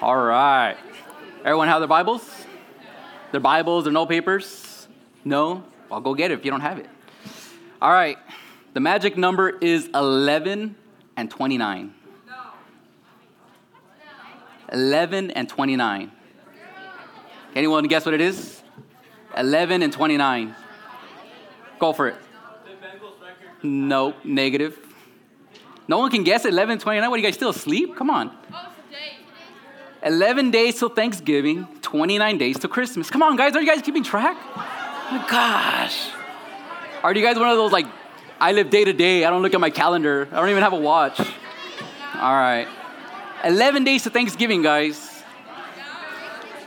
All right. Everyone have their Bibles? Their Bibles or no papers? No? I'll go get it if you don't have it. All right. The magic number is 11 and 29. 11 and 29. Anyone guess what it is? 11 and 29. Go for it. Nope, negative. No one can guess 11 and 29. What, are you guys still asleep? Come on. 11 days till Thanksgiving, 29 days till Christmas. Come on, guys. Are you guys keeping track? Oh gosh. Are you guys one of those like, I live day to day. I don't look at my calendar. I don't even have a watch. All right. 11 days to Thanksgiving, guys.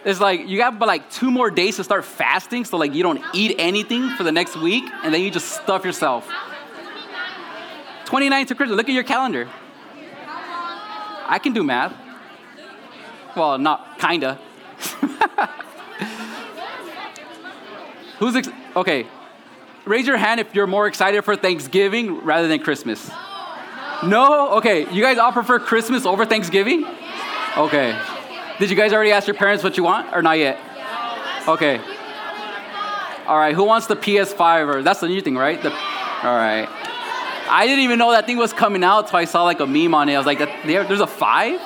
It's like you got but like two more days to start fasting, so like you don't eat anything for the next week, and then you just stuff yourself. 29 to Christmas. Look at your calendar. I can do math. Well, not kinda. Who's ex- okay? Raise your hand if you're more excited for Thanksgiving rather than Christmas. No? Okay, you guys all prefer Christmas over Thanksgiving? Okay. Did you guys already ask your parents what you want or not yet? Okay. All right, who wants the PS5 or that's the new thing, right? The, all right. I didn't even know that thing was coming out, so I saw like a meme on it. I was like, there's a five?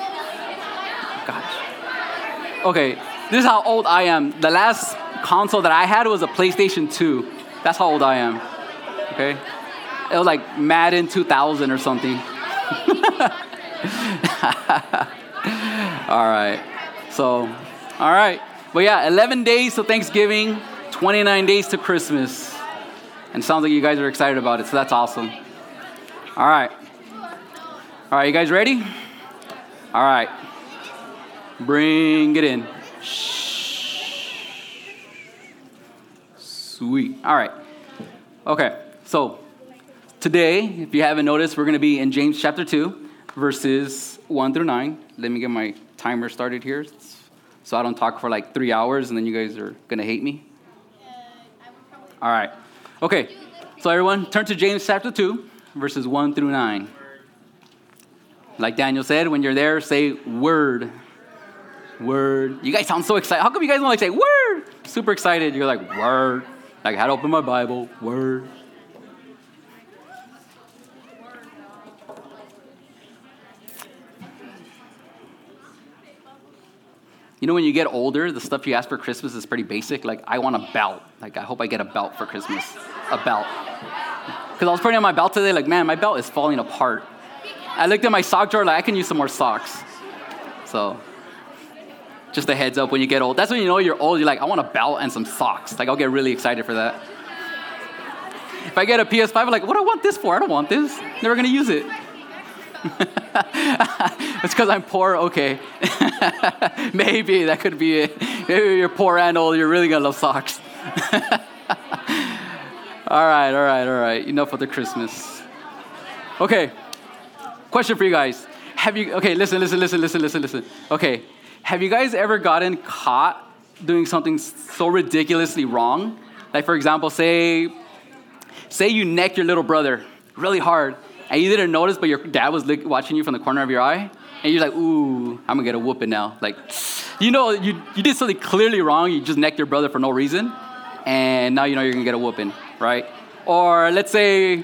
Gosh. Okay, this is how old I am. The last console that I had was a PlayStation 2. That's how old I am. Okay? It was like Madden 2000 or something. all right. So, all right. But yeah, 11 days to Thanksgiving, 29 days to Christmas. And sounds like you guys are excited about it, so that's awesome. All right. All right, you guys ready? All right. Bring it in. Shh. Sweet. All right. Okay, so today, if you haven't noticed, we're going to be in James chapter 2, verses 1 through 9. Let me get my timer started here so I don't talk for like three hours and then you guys are going to hate me. All right. Okay, so everyone, turn to James chapter 2, verses 1 through 9. Like Daniel said, when you're there, say word. Word. You guys sound so excited. How come you guys don't like say word? Super excited. You're like, word. Like, I had to open my Bible. Word. You know, when you get older, the stuff you ask for Christmas is pretty basic. Like, I want a belt. Like, I hope I get a belt for Christmas. A belt. Because I was putting on my belt today, like, man, my belt is falling apart. I looked at my sock drawer, like, I can use some more socks. So, just a heads up when you get old. That's when you know you're old. You're like, I want a belt and some socks. Like, I'll get really excited for that. If I get a PS5, I'm like, what do I want this for? I don't want this. Never gonna use it. it's because I'm poor? Okay. Maybe that could be it. Maybe you're poor and old, you're really gonna love socks. all right, all right, all right. Enough of the Christmas. Okay. Question for you guys. Have you, okay, listen, listen, listen, listen, listen, listen. Okay. Have you guys ever gotten caught doing something so ridiculously wrong? Like, for example, say, say you neck your little brother really hard and you didn't notice, but your dad was watching you from the corner of your eye, and you're like, ooh, I'm gonna get a whooping now. Like, you know, you, you did something clearly wrong, you just necked your brother for no reason, and now you know you're gonna get a whooping, right? Or let's say,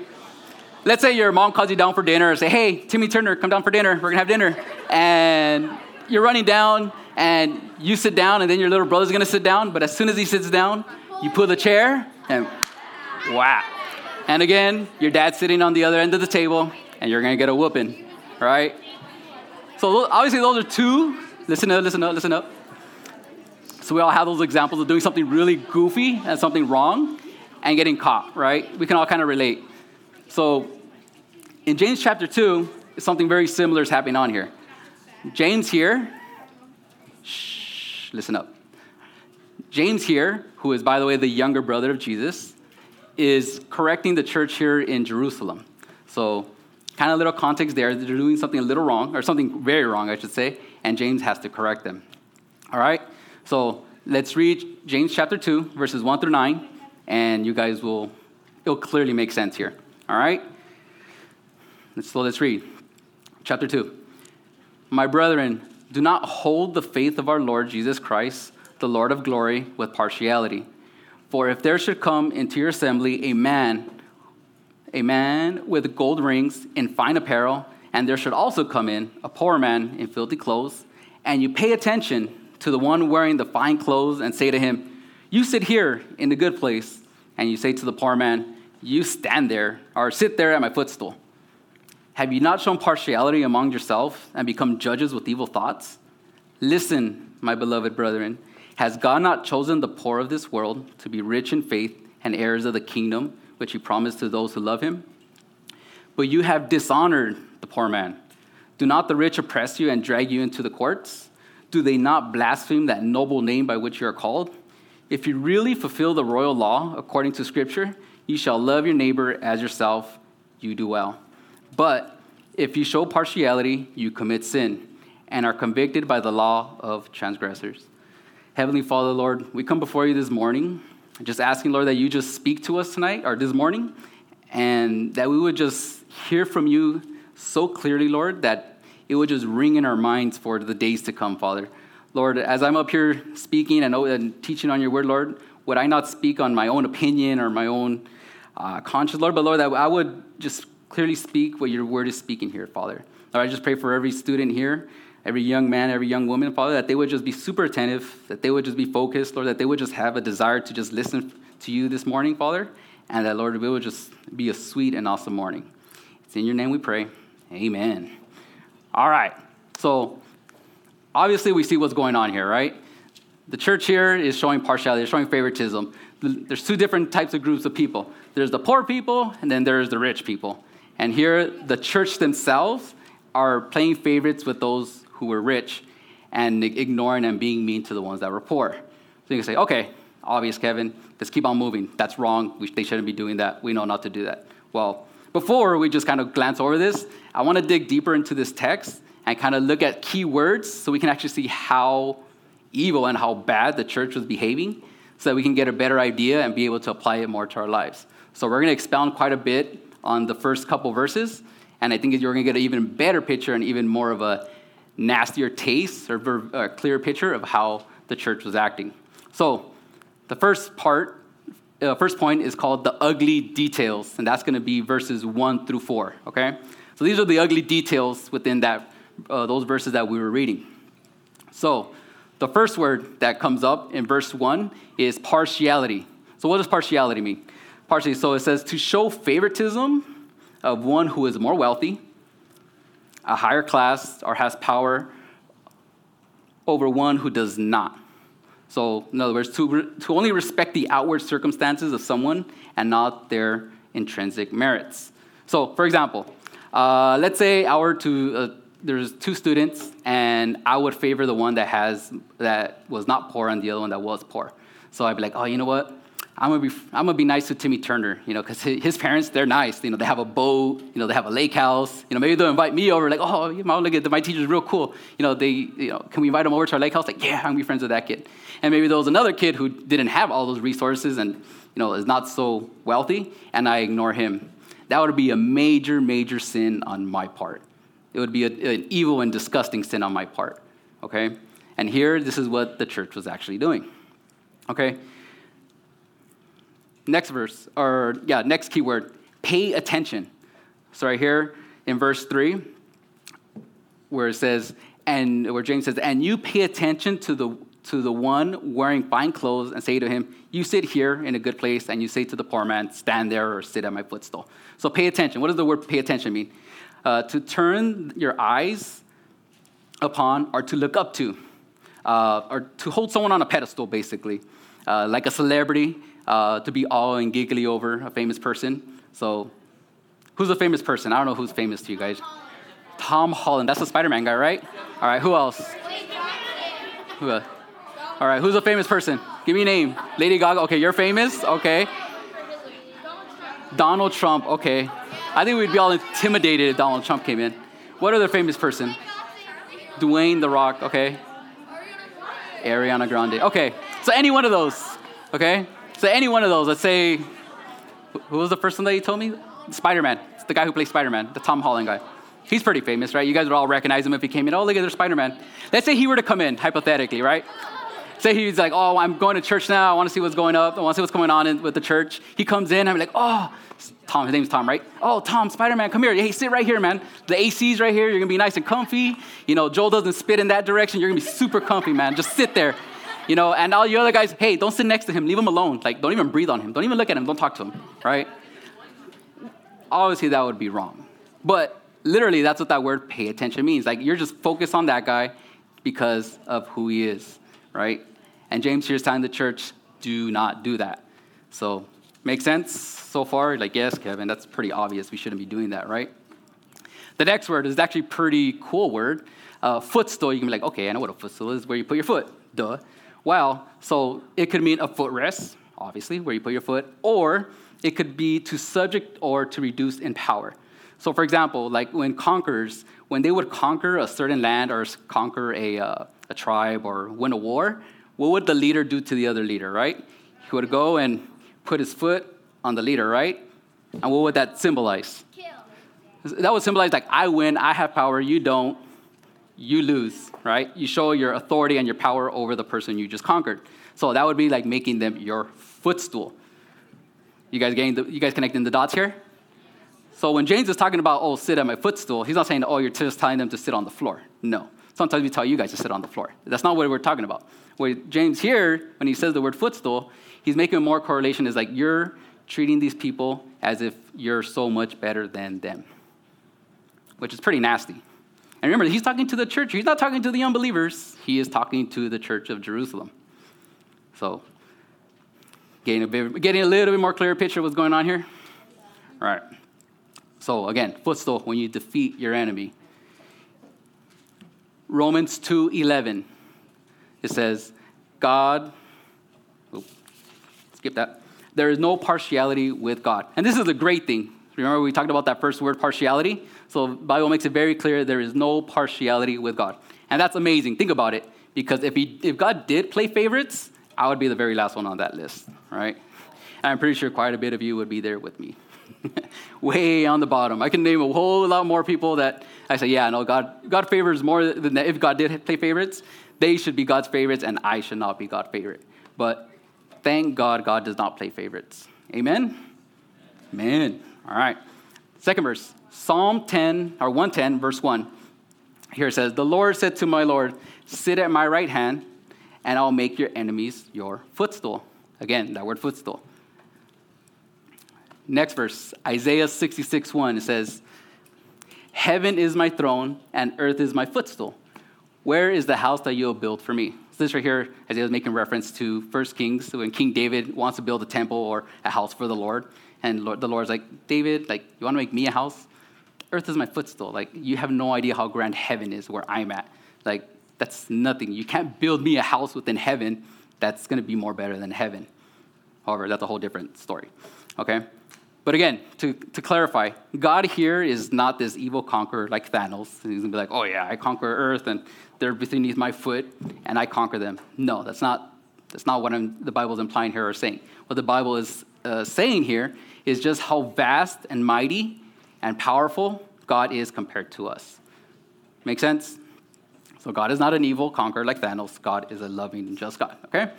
let's say your mom calls you down for dinner and say, hey, Timmy Turner, come down for dinner, we're gonna have dinner. And you're running down, and you sit down, and then your little brother's gonna sit down, but as soon as he sits down, you pull the chair, and wow and again, your dad's sitting on the other end of the table, and you're gonna get a whooping, right? So obviously, those are two. Listen up, listen up, listen up. So we all have those examples of doing something really goofy and something wrong and getting caught, right? We can all kind of relate. So in James chapter 2, something very similar is happening on here. James here, shh, listen up. James here, who is, by the way, the younger brother of Jesus, is correcting the church here in Jerusalem. So, kind of little context there. They're doing something a little wrong, or something very wrong, I should say, and James has to correct them. All right? So, let's read James chapter 2, verses 1 through 9, and you guys will, it'll clearly make sense here. All right? So, let's read. Chapter 2. My brethren, do not hold the faith of our Lord Jesus Christ, the Lord of glory, with partiality. For if there should come into your assembly a man, a man with gold rings and fine apparel, and there should also come in a poor man in filthy clothes, and you pay attention to the one wearing the fine clothes and say to him, You sit here in the good place, and you say to the poor man, You stand there, or sit there at my footstool. Have you not shown partiality among yourself and become judges with evil thoughts? Listen, my beloved brethren, has God not chosen the poor of this world to be rich in faith and heirs of the kingdom which he promised to those who love him? But you have dishonored the poor man. Do not the rich oppress you and drag you into the courts? Do they not blaspheme that noble name by which you are called? If you really fulfill the royal law according to Scripture, you shall love your neighbor as yourself, you do well. But if you show partiality, you commit sin and are convicted by the law of transgressors. Heavenly Father, Lord, we come before you this morning, just asking, Lord, that you just speak to us tonight or this morning, and that we would just hear from you so clearly, Lord, that it would just ring in our minds for the days to come, Father. Lord, as I'm up here speaking and, teaching on your word, Lord, would I not speak on my own opinion or my own uh, conscience, Lord, but Lord, that I would just clearly speak what your word is speaking here, Father. Lord, I just pray for every student here, every young man, every young woman, Father, that they would just be super attentive, that they would just be focused, Lord, that they would just have a desire to just listen to you this morning, Father, and that, Lord, it would just be a sweet and awesome morning. It's in your name we pray. Amen. All right. So, obviously, we see what's going on here, right? The church here is showing partiality, showing favoritism. There's two different types of groups of people there's the poor people, and then there's the rich people. And here, the church themselves are playing favorites with those who were rich and ignoring and being mean to the ones that were poor. So you can say, okay, obvious, Kevin, let's keep on moving. That's wrong. We, they shouldn't be doing that. We know not to do that. Well, before we just kind of glance over this, I want to dig deeper into this text and kind of look at key words so we can actually see how evil and how bad the church was behaving so that we can get a better idea and be able to apply it more to our lives. So we're going to expound quite a bit on the first couple verses, and I think you're going to get an even better picture and even more of a nastier taste or a clearer picture of how the church was acting. So the first part uh, first point is called the ugly details, and that's going to be verses one through four. Okay, so these are the ugly details within that uh, those verses that we were reading. So the first word that comes up in verse one is partiality. So what does partiality mean? Partially, so it says to show favoritism of one who is more wealthy, a higher class, or has power over one who does not. So, in other words, to, to only respect the outward circumstances of someone and not their intrinsic merits. So, for example, uh, let's say I were to, uh, there's two students, and I would favor the one that has, that was not poor and the other one that was poor. So I'd be like, oh, you know what? I'm gonna be, I'm gonna be nice to Timmy Turner, you know, because his parents, they're nice. You know, they have a boat, you know, they have a lake house. You know, maybe they'll invite me over, like, oh, you look at my teacher's real cool. You know, they, you know, can we invite him over to our lake house? Like, yeah, I'm gonna be friends with that kid. And maybe there was another kid who didn't have all those resources and, you know, is not so wealthy, and I ignore him. That would be a major, major sin on my part. It would be a, an evil and disgusting sin on my part, okay? And here, this is what the church was actually doing, okay? Next verse, or yeah, next keyword, pay attention. So right here in verse 3, where it says, and where James says, and you pay attention to the to the one wearing fine clothes and say to him, You sit here in a good place, and you say to the poor man, Stand there or sit at my footstool. So pay attention. What does the word pay attention mean? Uh, to turn your eyes upon or to look up to, uh, or to hold someone on a pedestal, basically, uh, like a celebrity, uh, to be all and giggly over a famous person. So, who's a famous person? I don't know who's famous to you guys. Tom Holland. That's the Spider Man guy, right? All right, who else? Who else? All right, who's a famous person? Give me a name. Lady Gaga. Okay, you're famous. Okay. Donald Trump. Okay. I think we'd be all intimidated if Donald Trump came in. What other famous person? Dwayne The Rock. Okay. Ariana Grande. Okay. So any one of those. Okay. So any one of those. Let's say, who was the first one that you told me? Spider Man. It's the guy who plays Spider Man, the Tom Holland guy. He's pretty famous, right? You guys would all recognize him if he came in. Oh, look at there's Spider Man. Let's say he were to come in, hypothetically, right? Say he's like, oh, I'm going to church now. I want to see what's going up. I want to see what's going on in, with the church. He comes in. I'm like, oh, Tom. His name's Tom, right? Oh, Tom, Spider Man, come here. Hey, sit right here, man. The AC's right here. You're gonna be nice and comfy. You know, Joel doesn't spit in that direction. You're gonna be super comfy, man. Just sit there. You know, and all the other guys, hey, don't sit next to him. Leave him alone. Like, don't even breathe on him. Don't even look at him. Don't talk to him, right? Obviously, that would be wrong. But literally, that's what that word pay attention means. Like, you're just focused on that guy because of who he is, right? And James here is telling the church, do not do that. So, make sense so far? Like, yes, Kevin, that's pretty obvious. We shouldn't be doing that, right? The next word is actually pretty cool word. Uh, footstool, you can be like, okay, I know what a footstool is, where you put your foot. Duh. Well, so it could mean a footrest, obviously, where you put your foot, or it could be to subject or to reduce in power. So, for example, like when conquerors, when they would conquer a certain land or conquer a, uh, a tribe or win a war, what would the leader do to the other leader, right? He would go and put his foot on the leader, right? And what would that symbolize? Kill. That would symbolize like, I win, I have power, you don't, you lose, right? You show your authority and your power over the person you just conquered. So that would be like making them your footstool. You guys getting the, you guys connecting the dots here? So when James is talking about, oh, sit at my footstool, he's not saying, oh, you're just telling them to sit on the floor. No. Sometimes we tell you guys to sit on the floor. That's not what we're talking about. Where James here, when he says the word footstool, he's making more correlation is like you're treating these people as if you're so much better than them, which is pretty nasty. And remember, he's talking to the church. He's not talking to the unbelievers. He is talking to the church of Jerusalem. So, getting a, bit, getting a little bit more clear picture of what's going on here. All right. So, again, footstool when you defeat your enemy. Romans 2:11. It says, God, skip that. There is no partiality with God. And this is a great thing. Remember we talked about that first word partiality? So Bible makes it very clear there is no partiality with God. And that's amazing. Think about it. Because if, he, if God did play favorites, I would be the very last one on that list, right? And I'm pretty sure quite a bit of you would be there with me. Way on the bottom. I can name a whole lot more people that I say, yeah, no, God, God favors more than that. If God did play favorites, they should be God's favorites, and I should not be God's favorite. But thank God, God does not play favorites. Amen? Amen. All right. Second verse. Psalm 10, or 110, verse 1. Here it says, The Lord said to my Lord, Sit at my right hand, and I'll make your enemies your footstool. Again, that word footstool. Next verse, Isaiah 66, 1, it says, Heaven is my throne, and earth is my footstool. Where is the house that you'll build for me? So this right here, Isaiah is making reference to 1 Kings, when King David wants to build a temple or a house for the Lord. And Lord, the Lord's like, David, like, you want to make me a house? Earth is my footstool. Like, you have no idea how grand heaven is where I'm at. Like, that's nothing. You can't build me a house within heaven that's going to be more better than heaven. However, that's a whole different story. Okay? But again, to, to clarify, God here is not this evil conqueror like Thanos. He's going to be like, oh, yeah, I conquer Earth and they're beneath my foot and I conquer them. No, that's not, that's not what I'm, the Bible is implying here or saying. What the Bible is uh, saying here is just how vast and mighty and powerful God is compared to us. Make sense? So God is not an evil conqueror like Thanos. God is a loving and just God, okay?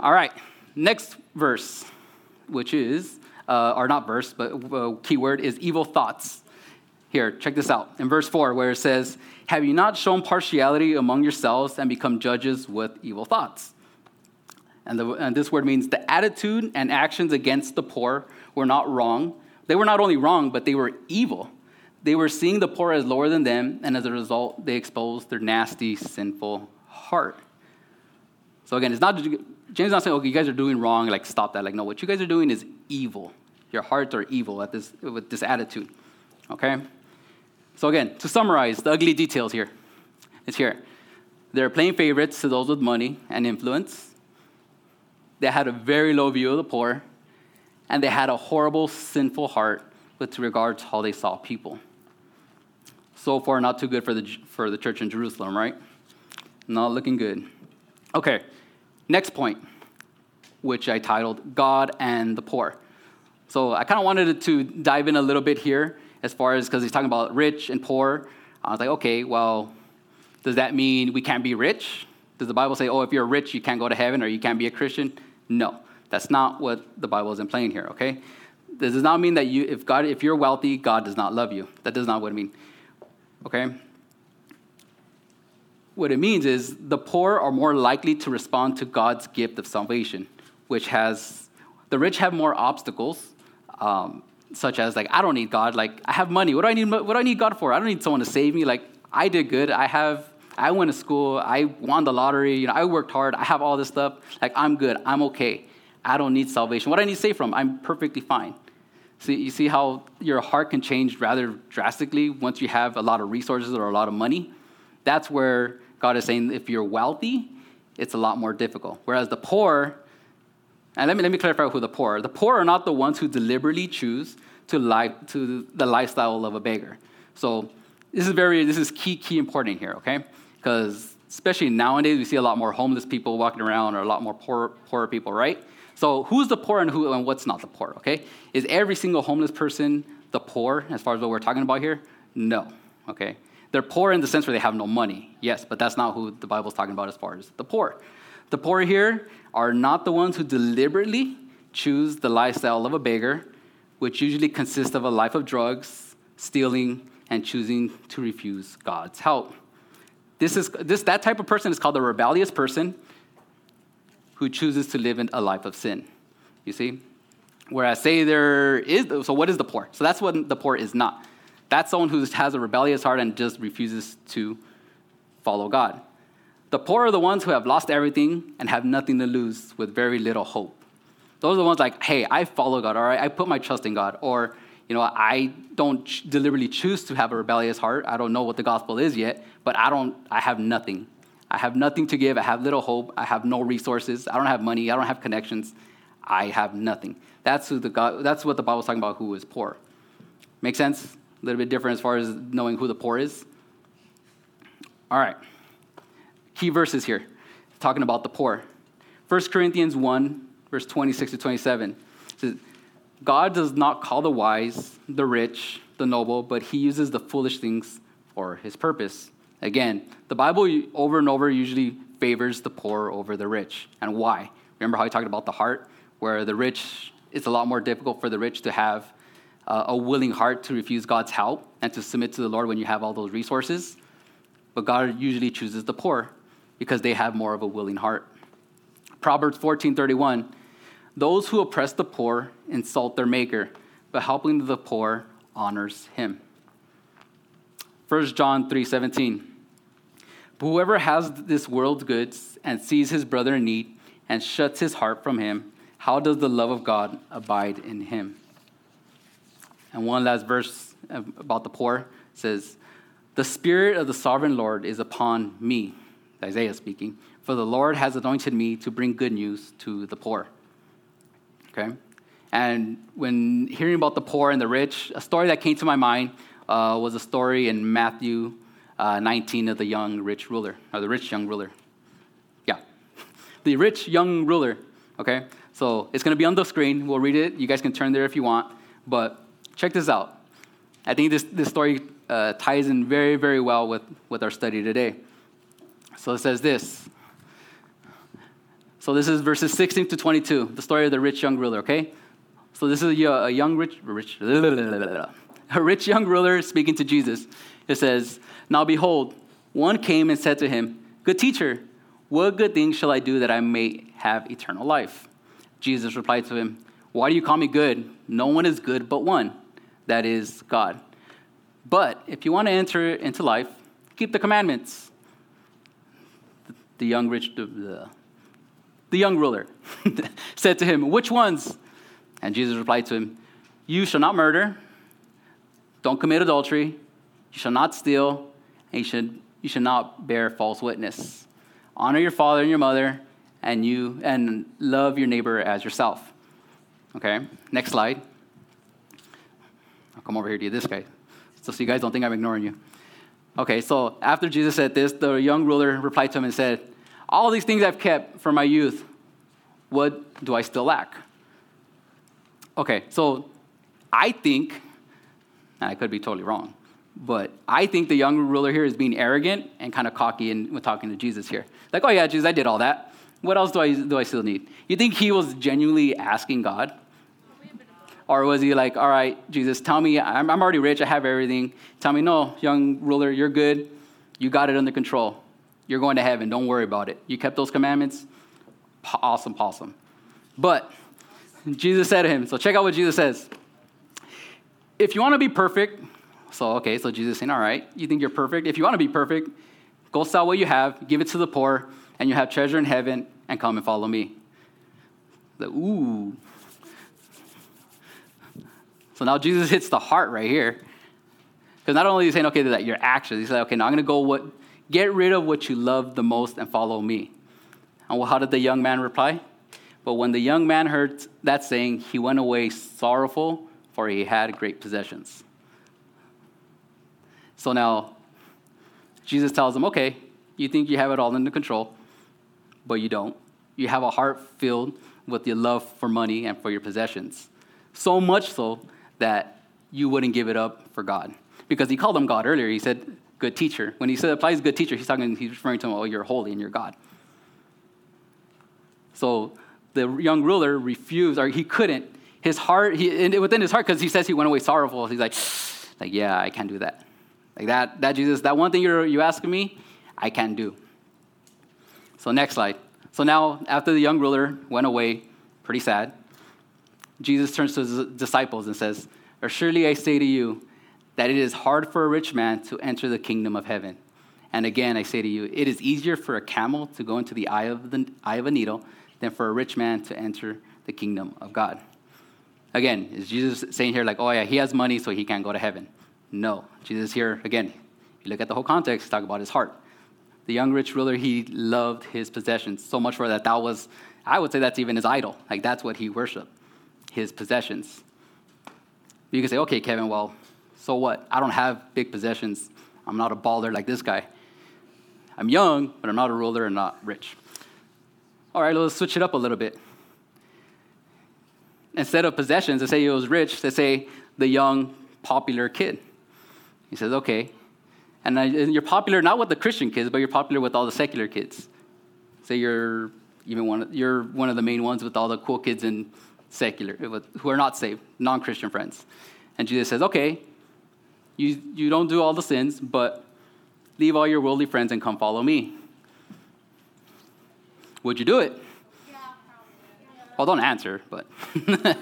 All right, next verse, which is, uh, or not verse, but uh, keyword is evil thoughts. Here, check this out. In verse 4, where it says, Have you not shown partiality among yourselves and become judges with evil thoughts? And, the, and this word means the attitude and actions against the poor were not wrong. They were not only wrong, but they were evil. They were seeing the poor as lower than them, and as a result, they exposed their nasty, sinful heart. So again, it's not James not saying, okay, you guys are doing wrong, like stop that. Like, no, what you guys are doing is evil. Your hearts are evil at this with this attitude. Okay? So again, to summarize the ugly details here, it's here. They're playing favorites to those with money and influence. They had a very low view of the poor, and they had a horrible, sinful heart with regard to how they saw people. So far, not too good for the, for the church in Jerusalem, right? Not looking good. Okay, next point, which I titled God and the Poor. So I kind of wanted to dive in a little bit here as far as because he's talking about rich and poor. I was like, okay, well, does that mean we can't be rich? Does the Bible say, oh, if you're rich, you can't go to heaven or you can't be a Christian? No, that's not what the Bible is implying here, okay? This does not mean that you, if God, if you're wealthy, God does not love you. That does not what it mean, okay? What it means is the poor are more likely to respond to God's gift of salvation, which has, the rich have more obstacles, um, such as like, I don't need God. Like, I have money. What do I need, what do I need God for? I don't need someone to save me. Like, I did good. I have, I went to school. I won the lottery. You know, I worked hard. I have all this stuff. Like, I'm good. I'm okay. I don't need salvation. What do I need to save from? I'm perfectly fine. See, you see how your heart can change rather drastically once you have a lot of resources or a lot of money? That's where God is saying if you're wealthy, it's a lot more difficult. Whereas the poor, and let me, let me clarify who the poor are. The poor are not the ones who deliberately choose to, li- to the lifestyle of a beggar. So this is very, this is key, key important here, okay? Because especially nowadays, we see a lot more homeless people walking around or a lot more poor, poor people, right? So who's the poor and who and what's not the poor, okay? Is every single homeless person the poor as far as what we're talking about here? No, okay? They're poor in the sense where they have no money, yes, but that's not who the Bible's talking about as far as the poor. The poor here are not the ones who deliberately choose the lifestyle of a beggar, which usually consists of a life of drugs, stealing, and choosing to refuse God's help. This is this that type of person is called a rebellious person who chooses to live in a life of sin. You see? Whereas say there is so what is the poor? So that's what the poor is not. That's someone who has a rebellious heart and just refuses to follow God. The poor are the ones who have lost everything and have nothing to lose with very little hope. Those are the ones like, hey, I follow God, all right? I put my trust in God. Or, you know, I don't ch- deliberately choose to have a rebellious heart. I don't know what the gospel is yet, but I don't, I have nothing. I have nothing to give. I have little hope. I have no resources. I don't have money. I don't have connections. I have nothing. That's, who the God, that's what the Bible's talking about who is poor. Make sense? a little bit different as far as knowing who the poor is. All right. Key verses here, talking about the poor. 1 Corinthians 1, verse 26 to 27 says, God does not call the wise, the rich, the noble, but he uses the foolish things for his purpose. Again, the Bible over and over usually favors the poor over the rich. And why? Remember how I talked about the heart, where the rich, it's a lot more difficult for the rich to have uh, a willing heart to refuse God's help and to submit to the Lord when you have all those resources. But God usually chooses the poor because they have more of a willing heart. Proverbs 14:31 Those who oppress the poor insult their maker, but helping the poor honors him. 1 John 3:17 Whoever has this world's goods and sees his brother in need and shuts his heart from him, how does the love of God abide in him? And one last verse about the poor says, The Spirit of the sovereign Lord is upon me, Isaiah speaking, for the Lord has anointed me to bring good news to the poor. Okay? And when hearing about the poor and the rich, a story that came to my mind uh, was a story in Matthew uh, 19 of the young rich ruler, or the rich young ruler. Yeah. the rich young ruler. Okay? So it's to be on the screen. We'll read it. You guys can turn there if you want. But Check this out. I think this, this story uh, ties in very, very well with, with our study today. So it says this. So this is verses 16 to 22, the story of the rich young ruler, okay? So this is a, young rich, rich, a rich young ruler speaking to Jesus. It says, Now behold, one came and said to him, Good teacher, what good thing shall I do that I may have eternal life? Jesus replied to him, Why do you call me good? No one is good but one that is God. But if you want to enter into life, keep the commandments. The young rich, the, the young ruler said to him, Which ones? And Jesus replied to him, You shall not murder, don't commit adultery, you shall not steal, and you should, you should not bear false witness. Honor your father and your mother, and you and love your neighbor as yourself. Okay, next slide. I'll come over here to you, this guy, so, so you guys don't think I'm ignoring you. Okay, so after Jesus said this, the young ruler replied to him and said, All these things I've kept from my youth, what do I still lack? Okay, so I think And I could be totally wrong. But I think the young ruler here is being arrogant and kind of cocky and when talking to Jesus here. Like, oh yeah, Jesus, I did all that. What else do I, do I still need? You think he was genuinely asking God? Or was he like, all right, Jesus, tell me, I'm, I'm already rich, I have everything. Tell me, no, young ruler, you're good. You got it under control. You're going to heaven. Don't worry about it. You kept those commandments. Awesome, awesome. But Jesus said to him, so check out what Jesus says. If you want to be perfect, so okay, so Jesus saying, all right, you think you're perfect? If you want to be perfect, go sell what you have, give it to the poor, and you have treasure in heaven, and come and follow me. The, ooh. So now Jesus hits the heart right here. Because not only is he saying, okay, that your actions, he's like, okay, now I'm going to go what, get rid of what you love the most and follow me. And how did the young man reply? But when the young man heard that saying, he went away sorrowful, for he had great possessions. So now, Jesus tells him, okay, you think you have it all under control, but you don't. You have a heart filled with your love for money and for your possessions. So much so that you wouldn't give it up for God. Because he called him God earlier. He said, good teacher. When he said applies good teacher, he's talking, he's referring to him, oh, you're holy and you're God. So the young ruler refused, or he couldn't. His heart, he, within his heart, because he says he went away sorrowful. He's like, like, yeah, I can't do that. Like that, that Jesus, that one thing you're you asking me, I can't do. So next slide. So now, after the young ruler went away, pretty sad, Jesus turns to his disciples and says, Surely I say to you that it is hard for a rich man to enter the kingdom of heaven. And again, I say to you, it is easier for a camel to go into the eye of, the eye of a needle than for a rich man to enter the kingdom of God. Again, is Jesus saying here, like, oh, yeah, he has money, so he can't go to heaven? No. Jesus here, again, you look at the whole context, talk about his heart. The young rich ruler, he loved his possessions so much for that. That was, I would say that's even his idol. Like, that's what he worshiped, his possessions. You can say, okay, Kevin, well, so what? I don't have big possessions. I'm not a baller like this guy. I'm young, but I'm not a ruler and not rich. All right, let's switch it up a little bit. Instead of possessions, they say he was rich, they say the young, popular kid. He says, okay. And you're popular not with the Christian kids, but you're popular with all the secular kids. Say you're even one, of, you're one of the main ones with all the cool kids in secular, eh, who are not saved, non Christian friends. And Jesus says, okay, you, you don't do all the sins, but leave all your worldly friends and come follow me. Would you do it? Well, don't answer, but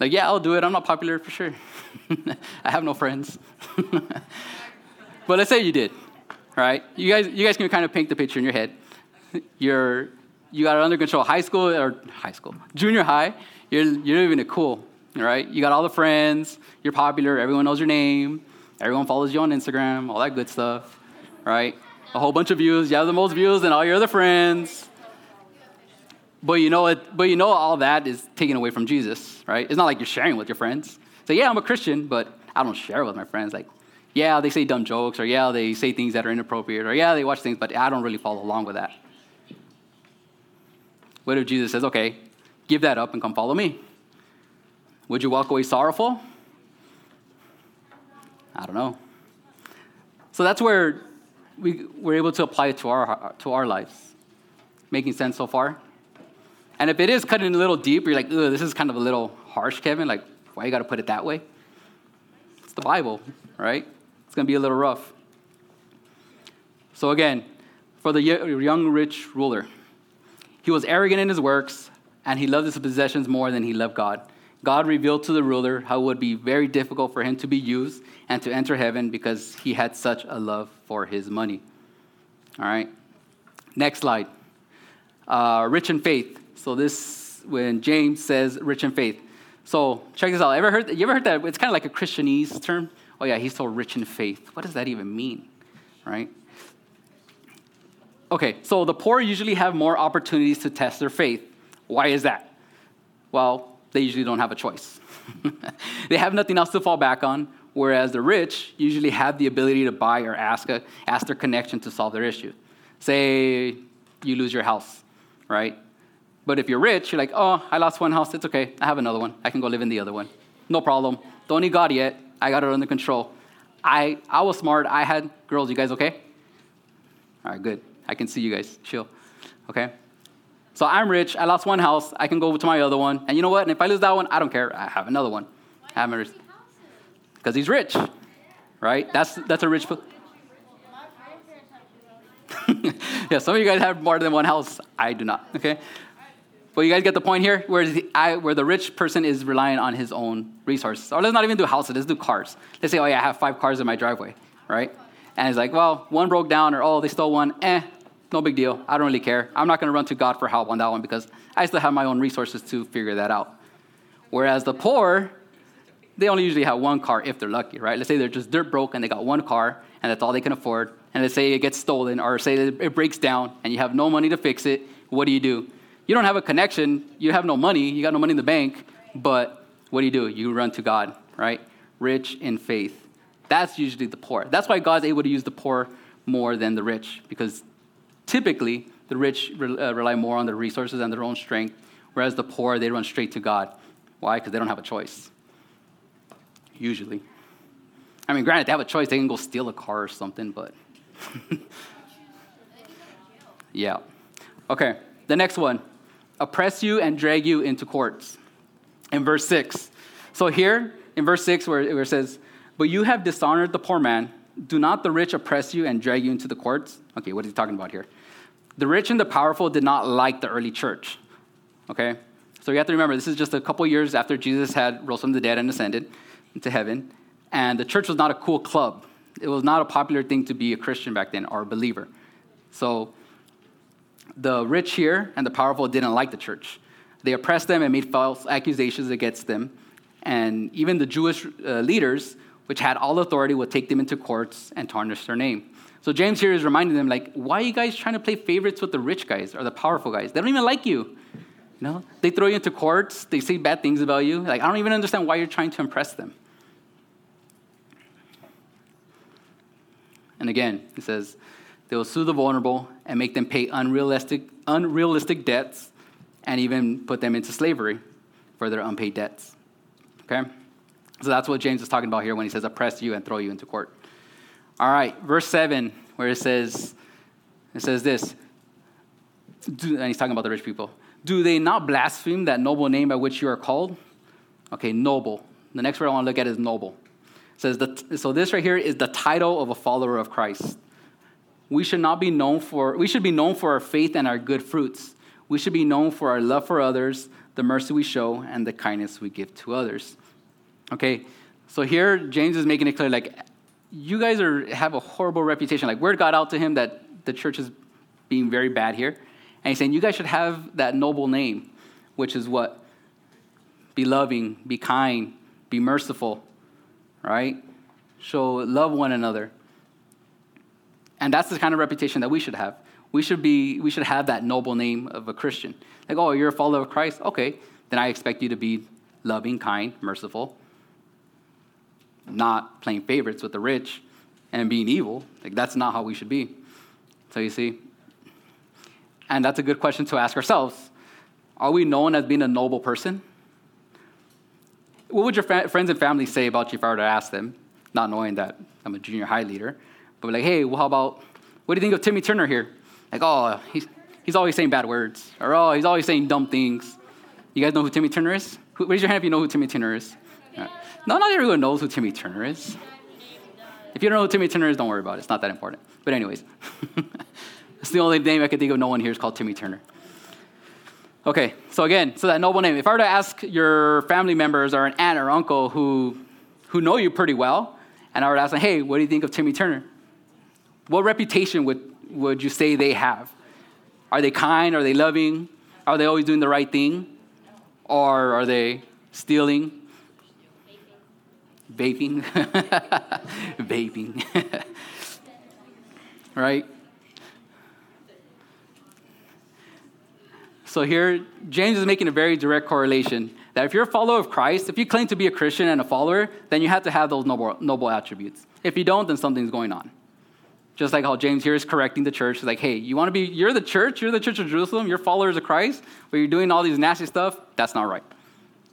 like, yeah, I'll do it. I'm not popular for sure. I have no friends. but let's say you did, right? You guys, you guys can kind of paint the picture in your head. You're, you got it under control. High school or high school, junior high. You're, you're living it cool, right? You got all the friends. You're popular. Everyone knows your name. Everyone follows you on Instagram. All that good stuff, right? A whole bunch of views. You have the most views than all your other friends. But you know it, but you know all that is taken away from Jesus, right? It's not like you're sharing with your friends. Say, yeah, I'm a Christian, but I don't share with my friends. Like, yeah, they say dumb jokes, or yeah, they say things that are inappropriate, or yeah, they watch things, but I don't really follow along with that. What if Jesus says, okay, give that up and come follow me? Would you walk away sorrowful? I don't know. So that's where we, we're able to apply it to our, to our lives. Making sense so far? And if it is cutting a little deep, you're like, ugh, this is kind of a little harsh, Kevin. Like, why you got to put it that way? It's the Bible, right? It's going to be a little rough. So, again, for the young rich ruler, he was arrogant in his works, and he loved his possessions more than he loved God. God revealed to the ruler how it would be very difficult for him to be used and to enter heaven because he had such a love for his money. All right. Next slide. Uh, rich in faith. So this when James says rich in faith. So check this out. Ever heard? You ever heard that? It's kind of like a Christianese term. Oh yeah, he's so rich in faith. What does that even mean, right? Okay, so the poor usually have more opportunities to test their faith. Why is that? Well, they usually don't have a choice. they have nothing else to fall back on, whereas the rich usually have the ability to buy or ask, a, ask their connection to solve their issue. Say you lose your house, right? But if you're rich, you're like, oh, I lost one house. It's okay. I have another one. I can go live in the other one. No problem. Don't need God yet. I got it under control. I, I was smart. I had girls. You guys okay? All right, good. I can see you guys. Chill. Okay? So I'm rich. I lost one house. I can go to my other one. And you know what? And if I lose that one, I don't care. I have another one. Because he's rich, right? That's, that's a rich. yeah, some of you guys have more than one house. I do not, okay? But you guys get the point here? Where the, I, where the rich person is relying on his own resources. Or let's not even do houses, let's do cars. Let's say, oh yeah, I have five cars in my driveway, right? And it's like, well, one broke down, or oh, they stole one. Eh, no big deal. I don't really care. I'm not going to run to God for help on that one because I still have my own resources to figure that out. Whereas the poor, they only usually have one car if they're lucky, right? Let's say they're just dirt broke and they got one car and that's all they can afford. And let's say it gets stolen or say it breaks down and you have no money to fix it. What do you do? You don't have a connection. You have no money. You got no money in the bank. But what do you do? You run to God, right? Rich in faith. That's usually the poor. That's why God's able to use the poor more than the rich because typically the rich uh, rely more on their resources and their own strength, whereas the poor, they run straight to God. Why? Because they don't have a choice. Usually. I mean, granted, they have a choice. They can go steal a car or something, but. yeah. Okay, the next one oppress you and drag you into courts. In verse 6. So here, in verse 6, where, where it says, But you have dishonored the poor man do not the rich oppress you and drag you into the courts? Okay, what is he talking about here? The rich and the powerful did not like the early church. Okay? So you have to remember, this is just a couple years after Jesus had rose from the dead and ascended into heaven. And the church was not a cool club. It was not a popular thing to be a Christian back then or a believer. So the rich here and the powerful didn't like the church. They oppressed them and made false accusations against them. And even the Jewish uh, leaders which had all authority, would take them into courts and tarnish their name. So James here is reminding them, like, why are you guys trying to play favorites with the rich guys or the powerful guys? They don't even like you. You know, they throw you into courts, they say bad things about you. Like, I don't even understand why you're trying to impress them. And again, he says, they will sue the vulnerable and make them pay unrealistic, unrealistic debts and even put them into slavery for their unpaid debts. Okay? So that's what James is talking about here when he says oppress you and throw you into court. All right, verse 7, where it says, it says this, do, and he's talking about the rich people. Do they not blaspheme that noble name by which you are called? Okay, noble. The next word I want to look at is noble. Says that, so this right here is the title of a follower of Christ. We should not be known for, we should be known for our faith and our good fruits. We should be known for our love for others, the mercy we show, and the kindness we give to others. Okay, so here James is making it clear like, you guys are, have a horrible reputation. Like, word got out to him that the church is being very bad here. And he's saying, you guys should have that noble name, which is what? Be loving, be kind, be merciful, right? So love one another. And that's the kind of reputation that we should have. We should be we should have that noble name of a Christian. Like, oh, you're a follower of Christ? Okay, then I expect you to be loving, kind, merciful, not playing favorites with the rich and being evil. Like, that's not how we should be. So, you see, and that's a good question to ask ourselves. Are we known as being a noble person? What would your fa- friends and family say about you if I were to ask them, not knowing that I'm a junior high leader, but like, hey, well, how about, what do you think of Timmy Turner here? Like, oh, he's, he's always saying bad words, or oh, he's always saying dumb things. You guys know who Timmy Turner is? Who, raise your hand if you know who Timmy Turner is. Yeah. No, not everyone knows who Timmy Turner is. If you don't know who Timmy Turner is, don't worry about it. It's not that important. But, anyways, it's the only name I can think of. No one here is called Timmy Turner. Okay, so again, so that noble name. If I were to ask your family members or an aunt or uncle who, who know you pretty well, and I were to ask them, hey, what do you think of Timmy Turner? What reputation would, would you say they have? Are they kind? Are they loving? Are they always doing the right thing? Or are they stealing? vaping, vaping, Vaping. right? So here, James is making a very direct correlation that if you're a follower of Christ, if you claim to be a Christian and a follower, then you have to have those noble, noble attributes. If you don't, then something's going on. Just like how James here is correcting the church. He's like, hey, you want to be, you're the church, you're the church of Jerusalem, you're followers of Christ, but you're doing all these nasty stuff, that's not right.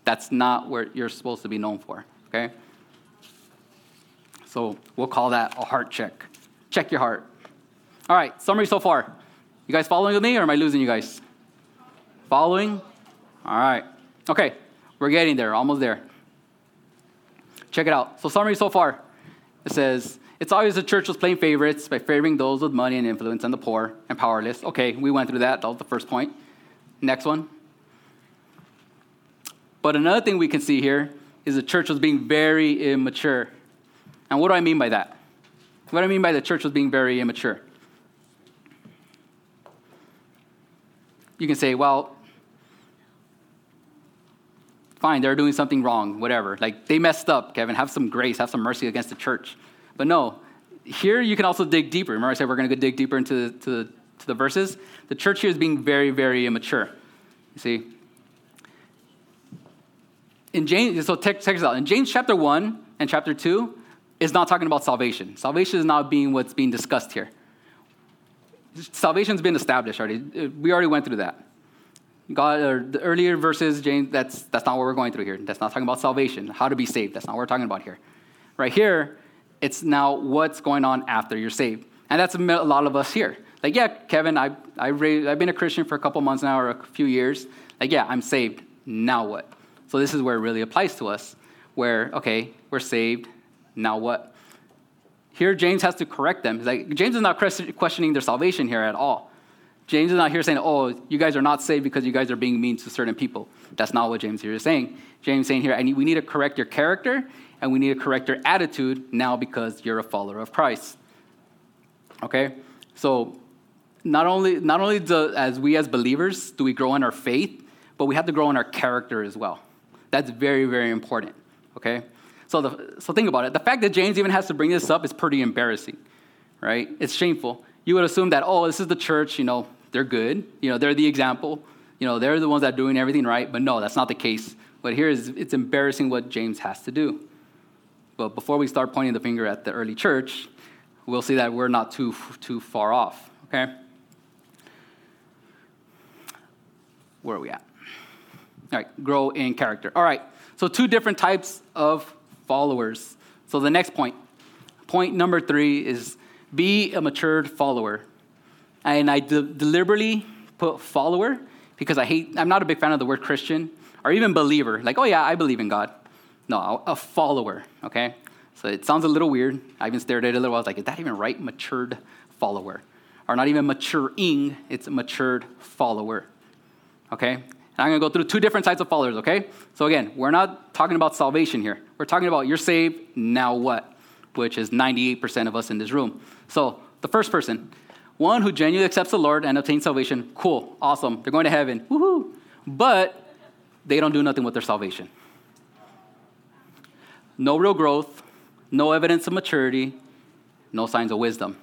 That's not what you're supposed to be known for, okay? So we'll call that a heart check. Check your heart. All right, summary so far. You guys following with me or am I losing you guys? Following? All right. Okay, we're getting there, almost there. Check it out. So, summary so far it says, It's always the church was playing favorites by favoring those with money and influence and the poor and powerless. Okay, we went through that. That was the first point. Next one. But another thing we can see here is the church was being very immature. And what do I mean by that? What do I mean by the church was being very immature? You can say, well, fine, they're doing something wrong, whatever. Like they messed up, Kevin. Have some grace, have some mercy against the church. But no, here you can also dig deeper. Remember, I said we're going to go dig deeper into to the, to the verses? The church here is being very, very immature. You see? In James, so check, check this out. In James chapter 1 and chapter 2, is not talking about salvation. Salvation is not being what's being discussed here. Salvation's been established already. We already went through that. God, or the earlier verses, James, that's, that's not what we're going through here. That's not talking about salvation, how to be saved. That's not what we're talking about here. Right here, it's now what's going on after you're saved. And that's a lot of us here. Like, yeah, Kevin, I, I raised, I've been a Christian for a couple months now or a few years. Like, yeah, I'm saved. Now what? So this is where it really applies to us, where, okay, we're saved. Now what? Here, James has to correct them. like, James is not questioning their salvation here at all. James is not here saying, oh, you guys are not saved because you guys are being mean to certain people. That's not what James here is saying. James is saying here, need, we need to correct your character and we need to correct your attitude now because you're a follower of Christ. Okay? So not only, not only do, as we as believers do we grow in our faith, but we have to grow in our character as well. That's very, very important. Okay? So, the, so think about it. The fact that James even has to bring this up is pretty embarrassing, right? It's shameful. You would assume that, oh, this is the church, you know, they're good. You know, they're the example. You know, they're the ones that are doing everything right. But no, that's not the case. But here is it's embarrassing what James has to do. But before we start pointing the finger at the early church, we'll see that we're not too too far off. Okay. Where are we at? All right, grow in character. All right, so two different types of followers. So the next point, point number three is be a matured follower and I de- deliberately put follower because I hate, I'm not a big fan of the word Christian or even believer. Like, oh yeah, I believe in God. No, a follower, okay? So it sounds a little weird. I even stared at it a little. I was like, is that even right? Matured follower. Or not even maturing, it's a matured follower, okay? And I'm gonna go through two different types of followers, okay? So again, we're not talking about salvation here. We're talking about you're saved, now what? Which is 98% of us in this room. So the first person, one who genuinely accepts the Lord and obtains salvation, cool, awesome. They're going to heaven, woohoo. But they don't do nothing with their salvation. No real growth, no evidence of maturity, no signs of wisdom.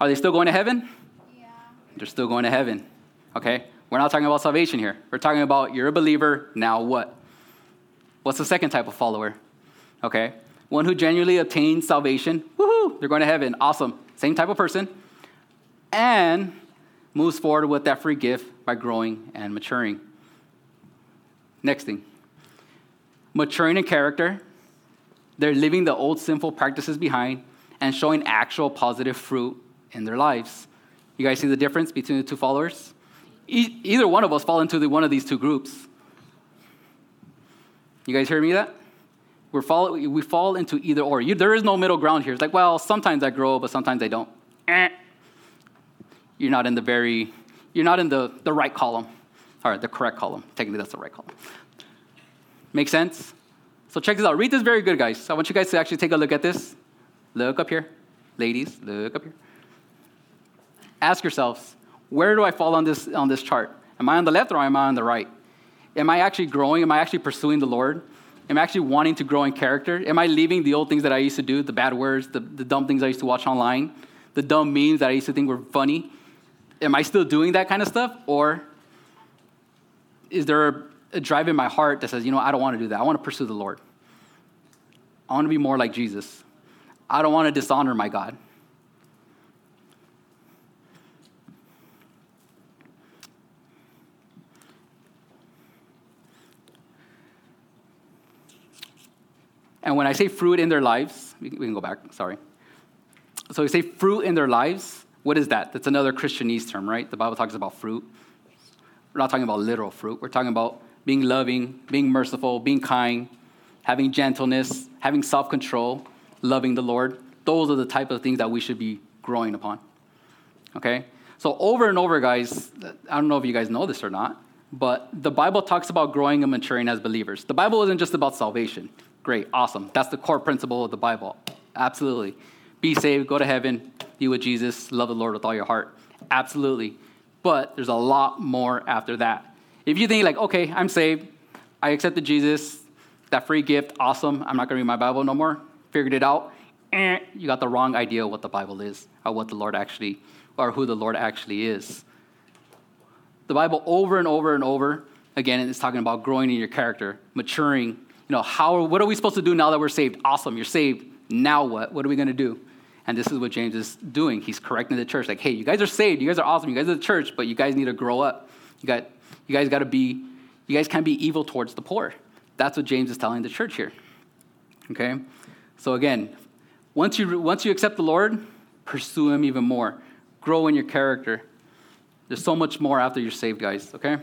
Are they still going to heaven? Yeah. They're still going to heaven. Okay? We're not talking about salvation here. We're talking about you're a believer, now what? What's the second type of follower? Okay? One who genuinely obtains salvation, woohoo, they're going to heaven, awesome. Same type of person and moves forward with that free gift by growing and maturing. Next thing maturing in character, they're leaving the old sinful practices behind and showing actual positive fruit in their lives. You guys see the difference between the two followers? E- either one of us fall into the, one of these two groups. You guys hear me that? We're fall, we fall into either or. You, there is no middle ground here. It's like, well, sometimes I grow, but sometimes I don't. Eh you're not in the very, you're not in the, the right column, or the correct column. Technically, that's the right column. Make sense? So check this out. Read this very good, guys. I want you guys to actually take a look at this. Look up here. Ladies, look up here. Ask yourselves, where do I fall on this, on this chart? Am I on the left or am I on the right? Am I actually growing? Am I actually pursuing the Lord? Am I actually wanting to grow in character? Am I leaving the old things that I used to do, the bad words, the, the dumb things I used to watch online, the dumb memes that I used to think were funny? Am I still doing that kind of stuff? Or is there a, drive in my heart that says, you know, I don't want to do that. I want to pursue the Lord. I want to be more like Jesus. I don't want to dishonor my God. And when I say fruit in their lives, we can go back, sorry. So we say fruit in their lives. What is that? That's another Christianese term, right? The Bible talks about fruit. We're not talking about literal fruit. We're talking about being loving, being merciful, being kind, having gentleness, having self control, loving the Lord. Those are the type of things that we should be growing upon. Okay? So, over and over, guys, I don't know if you guys know this or not, but the Bible talks about growing and maturing as believers. The Bible isn't just about salvation. Great, awesome. That's the core principle of the Bible. Absolutely. Be saved, go to heaven, be with Jesus, love the Lord with all your heart. Absolutely. But there's a lot more after that. If you think, like, okay, I'm saved, I accepted Jesus, that free gift, awesome, I'm not gonna read my Bible no more, figured it out, eh, you got the wrong idea of what the Bible is, or what the Lord actually, or who the Lord actually is. The Bible over and over and over again is talking about growing in your character, maturing. You know, how what are we supposed to do now that we're saved? Awesome, you're saved. Now what? What are we going to do? And this is what James is doing. He's correcting the church. Like, hey, you guys are saved. You guys are awesome. You guys are the church, but you guys need to grow up. You got, you guys got to be, you guys can't be evil towards the poor. That's what James is telling the church here. Okay? So again, once you, once you accept the Lord, pursue him even more. Grow in your character. There's so much more after you're saved, guys, okay?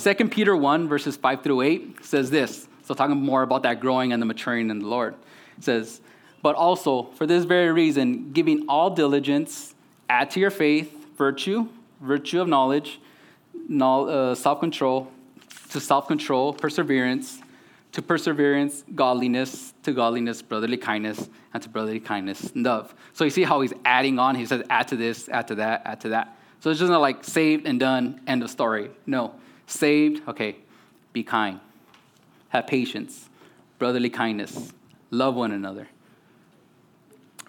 2 Peter 1, verses 5 through 8 says this. So, talking more about that growing and the maturing in the Lord. It says, But also, for this very reason, giving all diligence, add to your faith virtue, virtue of knowledge, uh, self control, to self control, perseverance, to perseverance, godliness, to godliness, brotherly kindness, and to brotherly kindness, love. So you see how he's adding on. He says, add to this, add to that, add to that. So it's just not like saved and done, end of story. No. Saved, okay, be kind, have patience, brotherly kindness, love one another.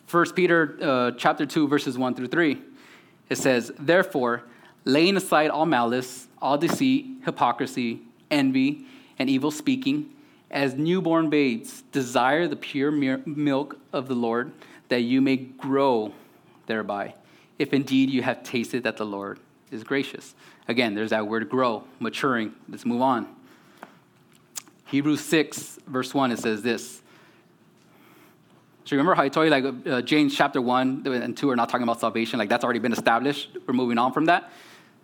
1 Peter uh, chapter 2, verses 1 through 3, it says, Therefore, laying aside all malice, all deceit, hypocrisy, envy, and evil speaking, as newborn babes, desire the pure milk of the Lord, that you may grow thereby if indeed you have tasted that the Lord is gracious. Again, there's that word grow, maturing. Let's move on. Hebrews 6, verse 1, it says this. So remember how I told you, like uh, James chapter 1 and 2 are not talking about salvation, like that's already been established. We're moving on from that.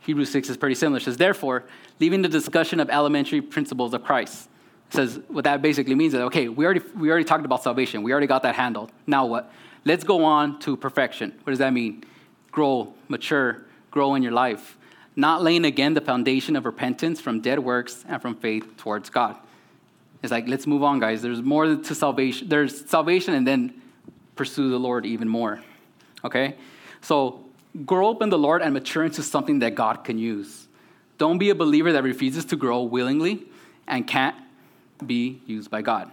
Hebrews 6 is pretty similar. It says, Therefore, leaving the discussion of elementary principles of Christ, it says what that basically means is okay, we already, we already talked about salvation, we already got that handled. Now what? Let's go on to perfection. What does that mean? grow, mature, grow in your life, not laying again the foundation of repentance from dead works and from faith towards God. It's like, let's move on, guys. There's more to salvation. There's salvation and then pursue the Lord even more. Okay? So grow up in the Lord and mature into something that God can use. Don't be a believer that refuses to grow willingly and can't be used by God.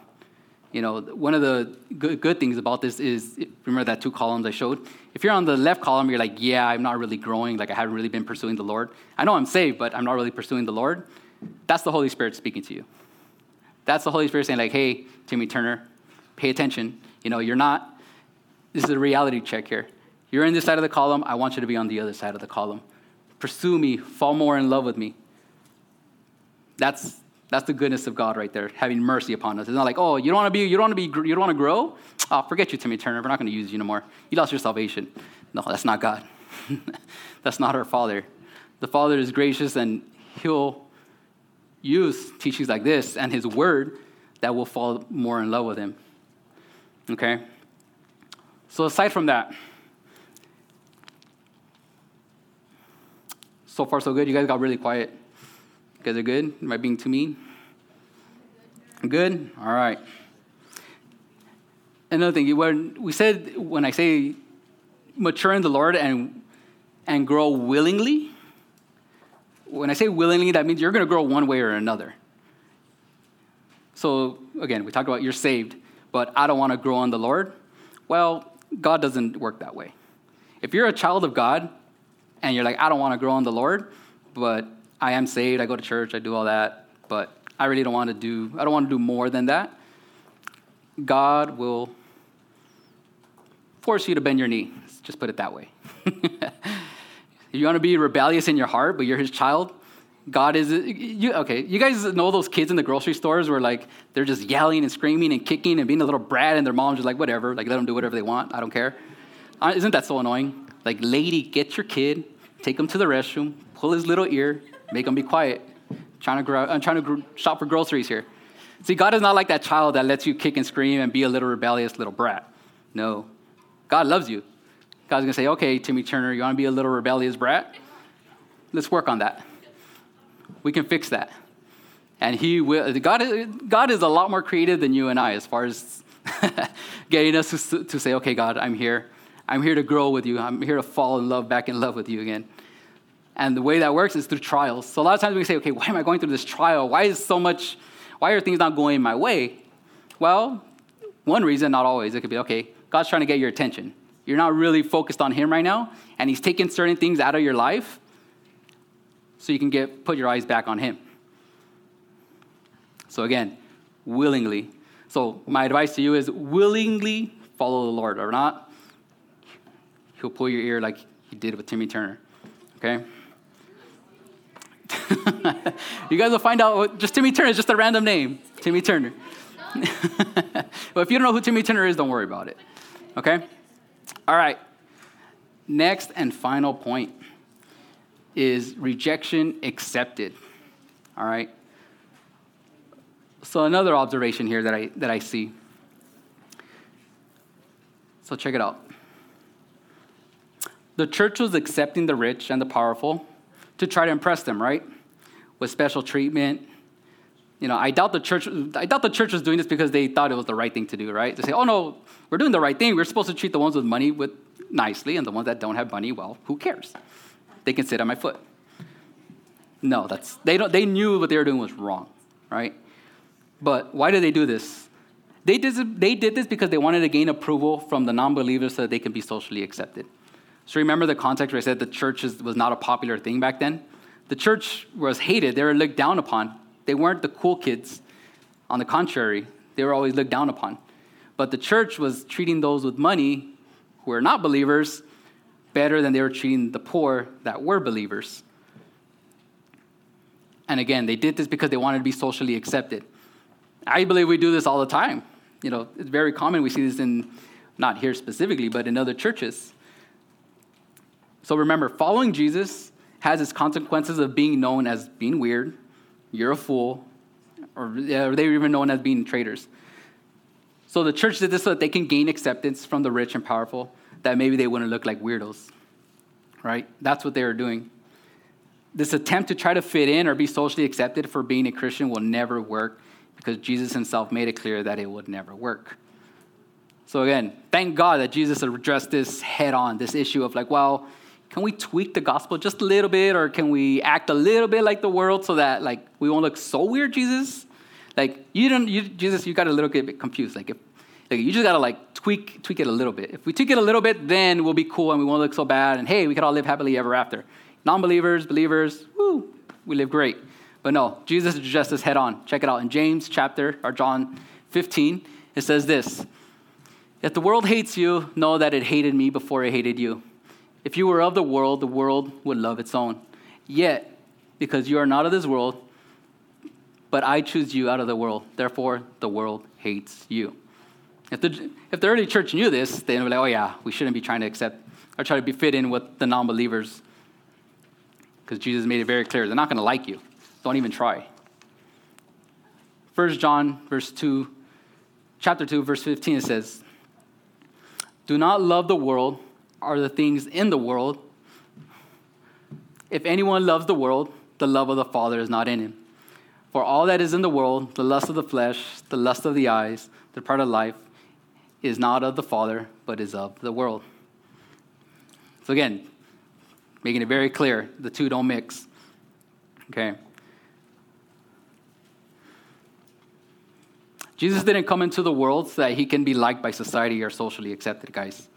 You know, one of the good, good things about this is remember that two columns I showed? If you're on the left column, you're like, yeah, I'm not really growing, like I haven't really been pursuing the Lord. I know I'm saved, but I'm not really pursuing the Lord. That's the Holy Spirit speaking to you. That's the Holy Spirit saying, like, hey, Timmy Turner, pay attention. You know, you're not, this is a reality check here. You're in this side of the column, I want you to be on the other side of the column. Pursue me, fall more in love with me. That's that's the goodness of God right there, having mercy upon us. It's not like, oh, you don't want to be, you don't want to be, you don't want to grow. Oh, forget you, Timmy Turner. We're not going to use you no more. You lost your salvation. No, that's not God. that's not our Father. The Father is gracious, and He'll use teachings like this and His Word that will fall more in love with Him. Okay. So aside from that, so far so good. You guys got really quiet. You guys are good? Am I being too mean? Good? All right. Another thing, when we said when I say mature in the Lord and and grow willingly, when I say willingly, that means you're going to grow one way or another. So again, we talked about you're saved, but I don't want to grow in the Lord. Well, God doesn't work that way. If you're a child of God and you're like, I don't want to grow in the Lord, but I am saved, I go to church, I do all that, but I really don't want to do, I don't want to do more than that. God will force you to bend your knee. Just put it that way. if you want to be rebellious in your heart, but you're his child, God is you okay, you guys know those kids in the grocery stores where like they're just yelling and screaming and kicking and being a little brat and their mom's just like whatever, like let them do whatever they want, I don't care. Uh, isn't that so annoying? Like lady, get your kid, take him to the restroom, pull his little ear, make him be quiet. I'm trying to grow, I'm trying to shop for groceries here. See, God is not like that child that lets you kick and scream and be a little rebellious little brat. No. God loves you. God's gonna say, okay, Timmy Turner, you wanna be a little rebellious brat? Let's work on that. We can fix that. And he will, God, God is a lot more creative than you and I as far as getting us to, to say, okay, God, I'm here. I'm here to grow with you. I'm here to fall in love, back in love with you again. And the way that works is through trials. So a lot of times we say, okay, why am I going through this trial? Why is so much, why are things not going my way? Well, one reason, not always, it could be, okay, God's trying to get your attention. You're not really focused on Him right now, and He's taking certain things out of your life so you can get put your eyes back on Him. So again, willingly. So my advice to you is willingly follow the Lord, or not, He'll pull your ear like He did with Timmy Turner. Okay. you guys will find out. Just Timmy Turner is just a random name. Timmy Turner. but if you don't know who Timmy Turner is, don't worry about it. Okay? All right. Next and final point is rejection accepted. All right? So another observation here that I that I see. So check it out. The church was accepting the rich and the powerful to try to impress them, right? With special treatment, you know, I doubt the church. I doubt the church was doing this because they thought it was the right thing to do, right? To say, "Oh no, we're doing the right thing. We're supposed to treat the ones with money with nicely, and the ones that don't have money, well, who cares? They can sit on my foot." No, that's they don't. They knew what they were doing was wrong, right? But why did they do this? They did, they did this because they wanted to gain approval from the non-believers so that they can be socially accepted. So remember the context where I said the church was not a popular thing back then. The church was hated; they were looked down upon they weren't the cool kids. On the contrary, they were always looked down upon. But the church was treating those with money who were not believers better than they were treating the poor that were believers. And again, they did this because they wanted to be socially accepted. I believe we do this all the time. You know, it's very common. We see this in, not here specifically, but in other churches. So remember, following Jesus has its consequences of being known as being weird, you're a fool, or yeah, they were even known as being traitors. So the church did this so that they can gain acceptance from the rich and powerful, that maybe they wouldn't look like weirdos, right? That's what they were doing. This attempt to try to fit in or be socially accepted for being a Christian will never work because Jesus himself made it clear that it would never work. So again, thank God that Jesus addressed this head on, this issue of like, well, can we tweak the gospel just a little bit or can we act a little bit like the world so that like we won't look so weird jesus? Like you don't you, jesus you got a little bit confused. Like if like you just gotta like tweak tweak it a little bit. If we tweak it a little bit then we'll be cool and we won't look so bad and hey we could all live happily ever after. Non-believers believers woo we live great. But no jesus addressed this head on check it out. In james chapter or john 15 it says this if the world hates you know that it hated me before it hated you if you were of the world, the world would love its own. Yet, because you are not of this world, but I choose you out of the world, therefore the world hates you. If the, if the early church knew this, they would be like, oh yeah, we shouldn't be trying to accept or try to be fit in with the non believers. Because Jesus made it very clear they're not going to like you. Don't even try. 1 John verse 2, chapter 2, verse 15, it says, Do not love the world are the things in the world. If anyone loves the world, the love of the Father is not in him. For all that is in the world, the lust of the flesh, the lust of the eyes, the pride of life, is not of the Father, but is of the world. So again, making it very clear the two don't mix. Okay. Jesus didn't come into the world so that he can be liked by society or socially accepted, guys.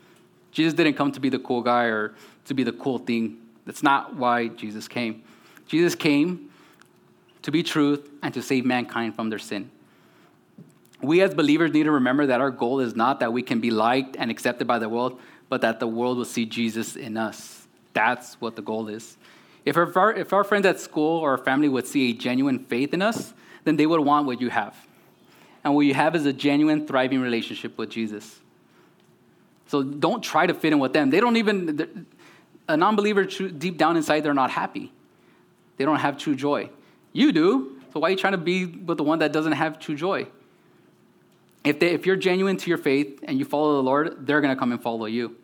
Jesus didn't come to be the cool guy or to be the cool thing. That's not why Jesus came. Jesus came to be truth and to save mankind from their sin. We as believers need to remember that our goal is not that we can be liked and accepted by the world, but that the world will see Jesus in us. That's what the goal is. If our, if our friends at school or our family would see a genuine faith in us, then they would want what you have. And what you have is a genuine, thriving relationship with Jesus. So don't try to fit in with them. They don't even, a non believer, deep down inside, they're not happy. They don't have true joy. You do. So why are you trying to be with the one that doesn't have true joy? If, they, if you're genuine to your faith and you follow the Lord, they're going to come and follow you.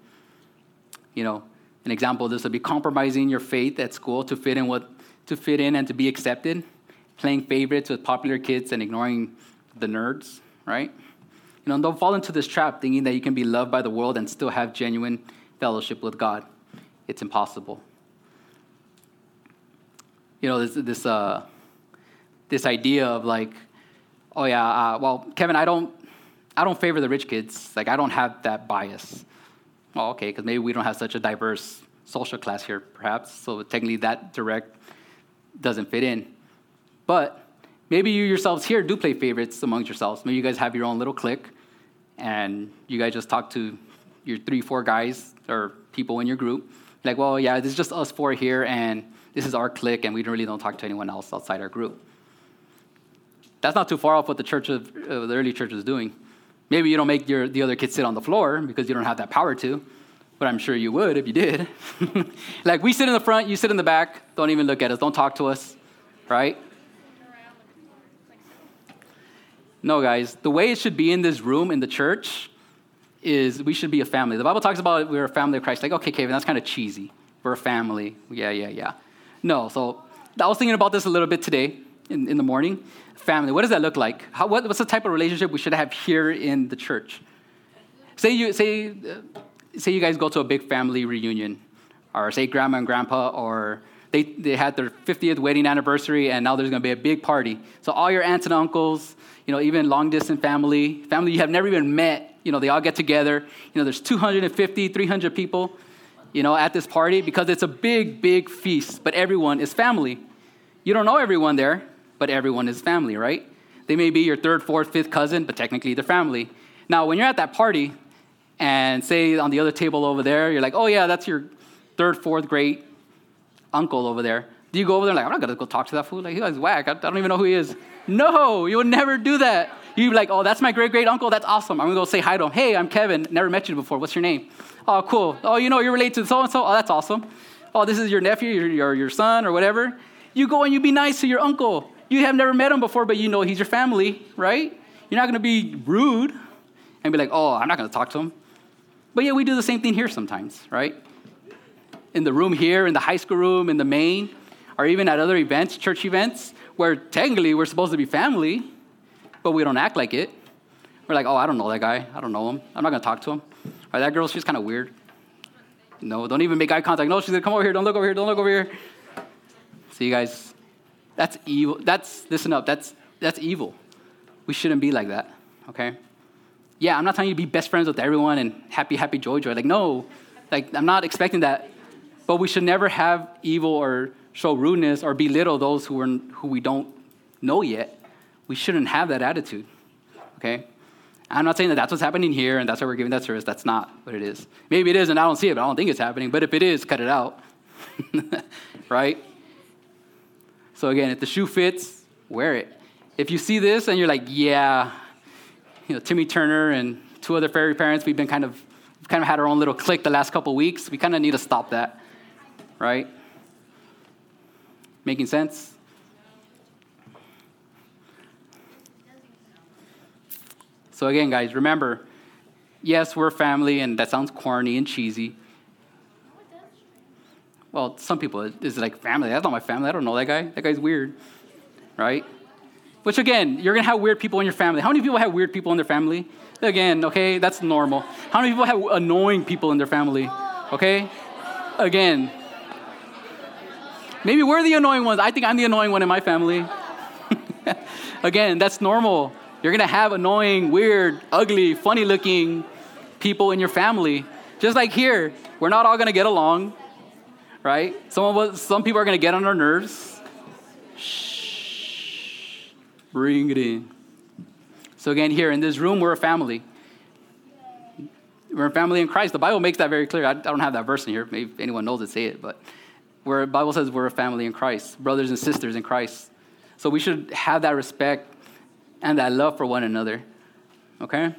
You know, an example of this would be compromising your faith at school to fit in what to fit in and to be accepted, playing favorites with popular kids and ignoring the nerds, right? You know, don't fall into this trap thinking that you can be loved by the world and still have genuine fellowship with God. It's impossible. You know, this this uh, this idea of like, oh yeah, uh, well, Kevin, I don't I don't favor the rich kids. Like, I don't have that bias. Well, okay, because maybe we don't have such a diverse social class here, perhaps. So technically, that direct doesn't fit in. But maybe you yourselves here do play favorites amongst yourselves. Maybe you guys have your own little clique, and you guys just talk to your three, four guys or people in your group. Like, well, yeah, this is just us four here, and this is our clique, and we really don't talk to anyone else outside our group. That's not too far off what the church of uh, the early church was doing. Maybe you don't make your, the other kids sit on the floor because you don't have that power to, but I'm sure you would if you did. like we sit in the front, you sit in the back, don't even look at us, don't talk to us, right? No, guys, the way it should be in this room in the church is we should be a family. The Bible talks about it, we're a family of Christ. Like, okay, Kevin, that's kind of cheesy. We're a family. Yeah, yeah, yeah. No, so I was thinking about this a little bit today in, in the morning. Family, what does that look like? How, what, what's the type of relationship we should have here in the church? Say you, say, uh, say you guys go to a big family reunion, or say grandma and grandpa, or they, they had their 50th wedding anniversary, and now there's going to be a big party. So all your aunts and uncles, you know, even long distance family, family you have never even met, you know, they all get together. You know, there's 250, 300 people, you know, at this party because it's a big, big feast, but everyone is family. You don't know everyone there, but everyone is family, right? They may be your third, fourth, fifth cousin, but technically they're family. Now, when you're at that party, and say on the other table over there, you're like, oh yeah, that's your third, fourth great uncle over there. Do you go over there and like, I'm not gonna go talk to that fool? Like, he guy's whack. I, don't even know who he is. No, you would never do that. You'd be like, oh, that's my great great uncle. That's awesome. I'm gonna go say hi to him. Hey, I'm Kevin. Never met you before. What's your name? Oh, cool. Oh, you know, you're related to so and so. Oh, that's awesome. Oh, this is your nephew, your, your, your son, or whatever. You go and you be nice to your uncle. You have never met him before, but you know he's your family, right? You're not going to be rude and be like, oh, I'm not going to talk to him. But yeah, we do the same thing here sometimes, right? In the room here, in the high school room, in the main, or even at other events, church events, where technically we're supposed to be family, but we don't act like it. We're like, oh, I don't know that guy. I don't know him. I'm not going to talk to him. Or that girl, she's kind of weird. No, don't even make eye contact. No, she's like, come over here. Don't look over here. Don't look over here. See, you guys, that's evil. That's, listen up, that's, that's evil. We shouldn't be like that, okay? Yeah, I'm not telling you to be best friends with everyone and happy, happy, joy, joy. Like, no, like, I'm not expecting that. But we should never have evil or show rudeness or belittle those who, are, who we don't know yet. We shouldn't have that attitude, okay? I'm not saying that that's what's happening here and that's why we're giving that service. That's not what it is. Maybe it is and I don't see it, but I don't think it's happening. But if it is, cut it out, right? So again, if the shoe fits, wear it. If you see this and you're like, yeah, you know, Timmy Turner and two other fairy parents, we've been kind of kind of had our own little clique the last couple weeks. We kind of need to stop that, right? Making sense? So again, guys, remember, yes, we're family, and that sounds corny and cheesy. Well, some people, it's like family. That's not my family. I don't know that guy. That guy's weird, right? Which again, you're gonna have weird people in your family. How many people have weird people in their family? Again, okay, that's normal. How many people have annoying people in their family? Okay? Again. Maybe we're the annoying ones. I think I'm the annoying one in my family. again, that's normal. You're gonna have annoying, weird, ugly, funny looking people in your family. Just like here, we're not all gonna get along right? Some of us, some people are going to get on our nerves. Shh. Bring it in. So again, here in this room, we're a family. We're a family in Christ. The Bible makes that very clear. I, I don't have that verse in here. Maybe anyone knows it, say it. But Where the Bible says we're a family in Christ, brothers and sisters in Christ. So we should have that respect and that love for one another. Okay?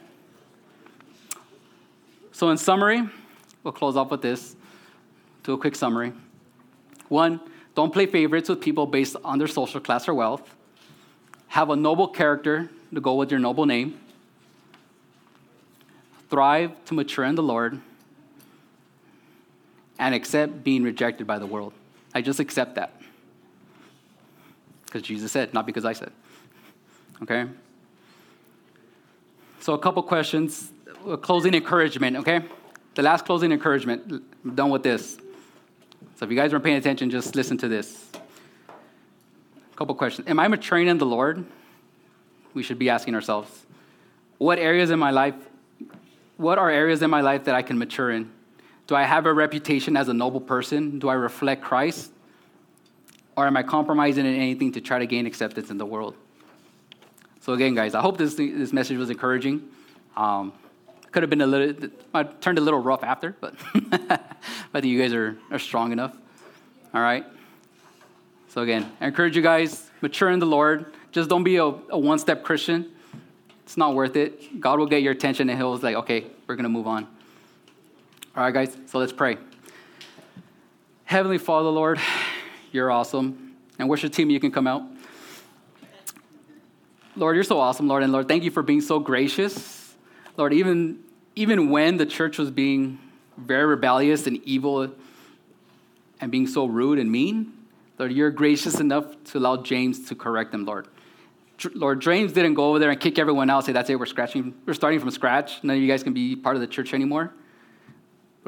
So, in summary, we'll close off with this. Do a quick summary. One, don't play favorites with people based on their social class or wealth. Have a noble character to go with your noble name. Thrive to mature in the Lord. And accept being rejected by the world. I just accept that. Because Jesus said, not because I said. Okay? So, a couple questions. A closing encouragement, okay? The last closing encouragement. I'm done with this. So, if you guys weren't paying attention, just listen to this. A couple questions. Am I maturing in the Lord? We should be asking ourselves. What areas in my life, what are areas in my life that I can mature in? Do I have a reputation as a noble person? Do I reflect Christ? Or am I compromising in anything to try to gain acceptance in the world? So again, guys, I hope this, this message was encouraging. Um, could have been a little, I turned a little rough after, but I think you guys are, are strong enough. All right. So again, I encourage you guys, mature in the Lord. Just don't be a, a one-step Christian. It's not worth it. God will get your attention and he'll be like, okay, we're going to move on. All right, guys, so let's pray. Heavenly Father, Lord, you're awesome. And worship team, you can come out. Lord, you're so awesome, Lord. And Lord, thank you for being so gracious. Lord, even, even when the church was being very rebellious and evil and being so rude and mean, Lord, you're gracious enough to allow James to correct them, Lord. Lord, James didn't go over there and kick everyone out, say, that's it, we're scratching, we're starting from scratch. None of you guys can be part of the church anymore.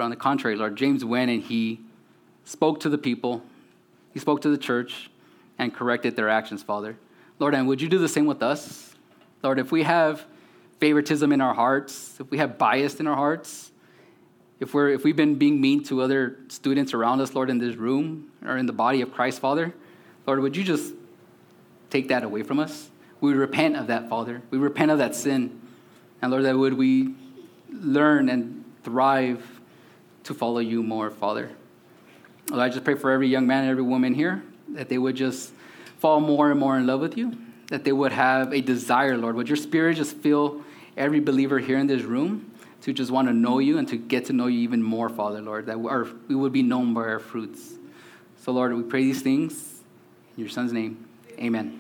But on the contrary, Lord, James went and he spoke to the people, he spoke to the church, and corrected their actions, Father. Lord, and would you do the same with us? Lord, if we have favoritism in our hearts, if we have bias in our hearts, if, we're, if we've been being mean to other students around us, Lord, in this room or in the body of Christ, Father, Lord, would you just take that away from us? We repent of that, Father. We repent of that sin. And Lord, that would we learn and thrive to follow you more, Father. Lord, I just pray for every young man and every woman here that they would just fall more and more in love with you, that they would have a desire, Lord. Would your spirit just fill every believer here in this room to just want to know you and to get to know you even more, Father, Lord, that we would be known by our fruits. So, Lord, we pray these things in your Son's name. Amen.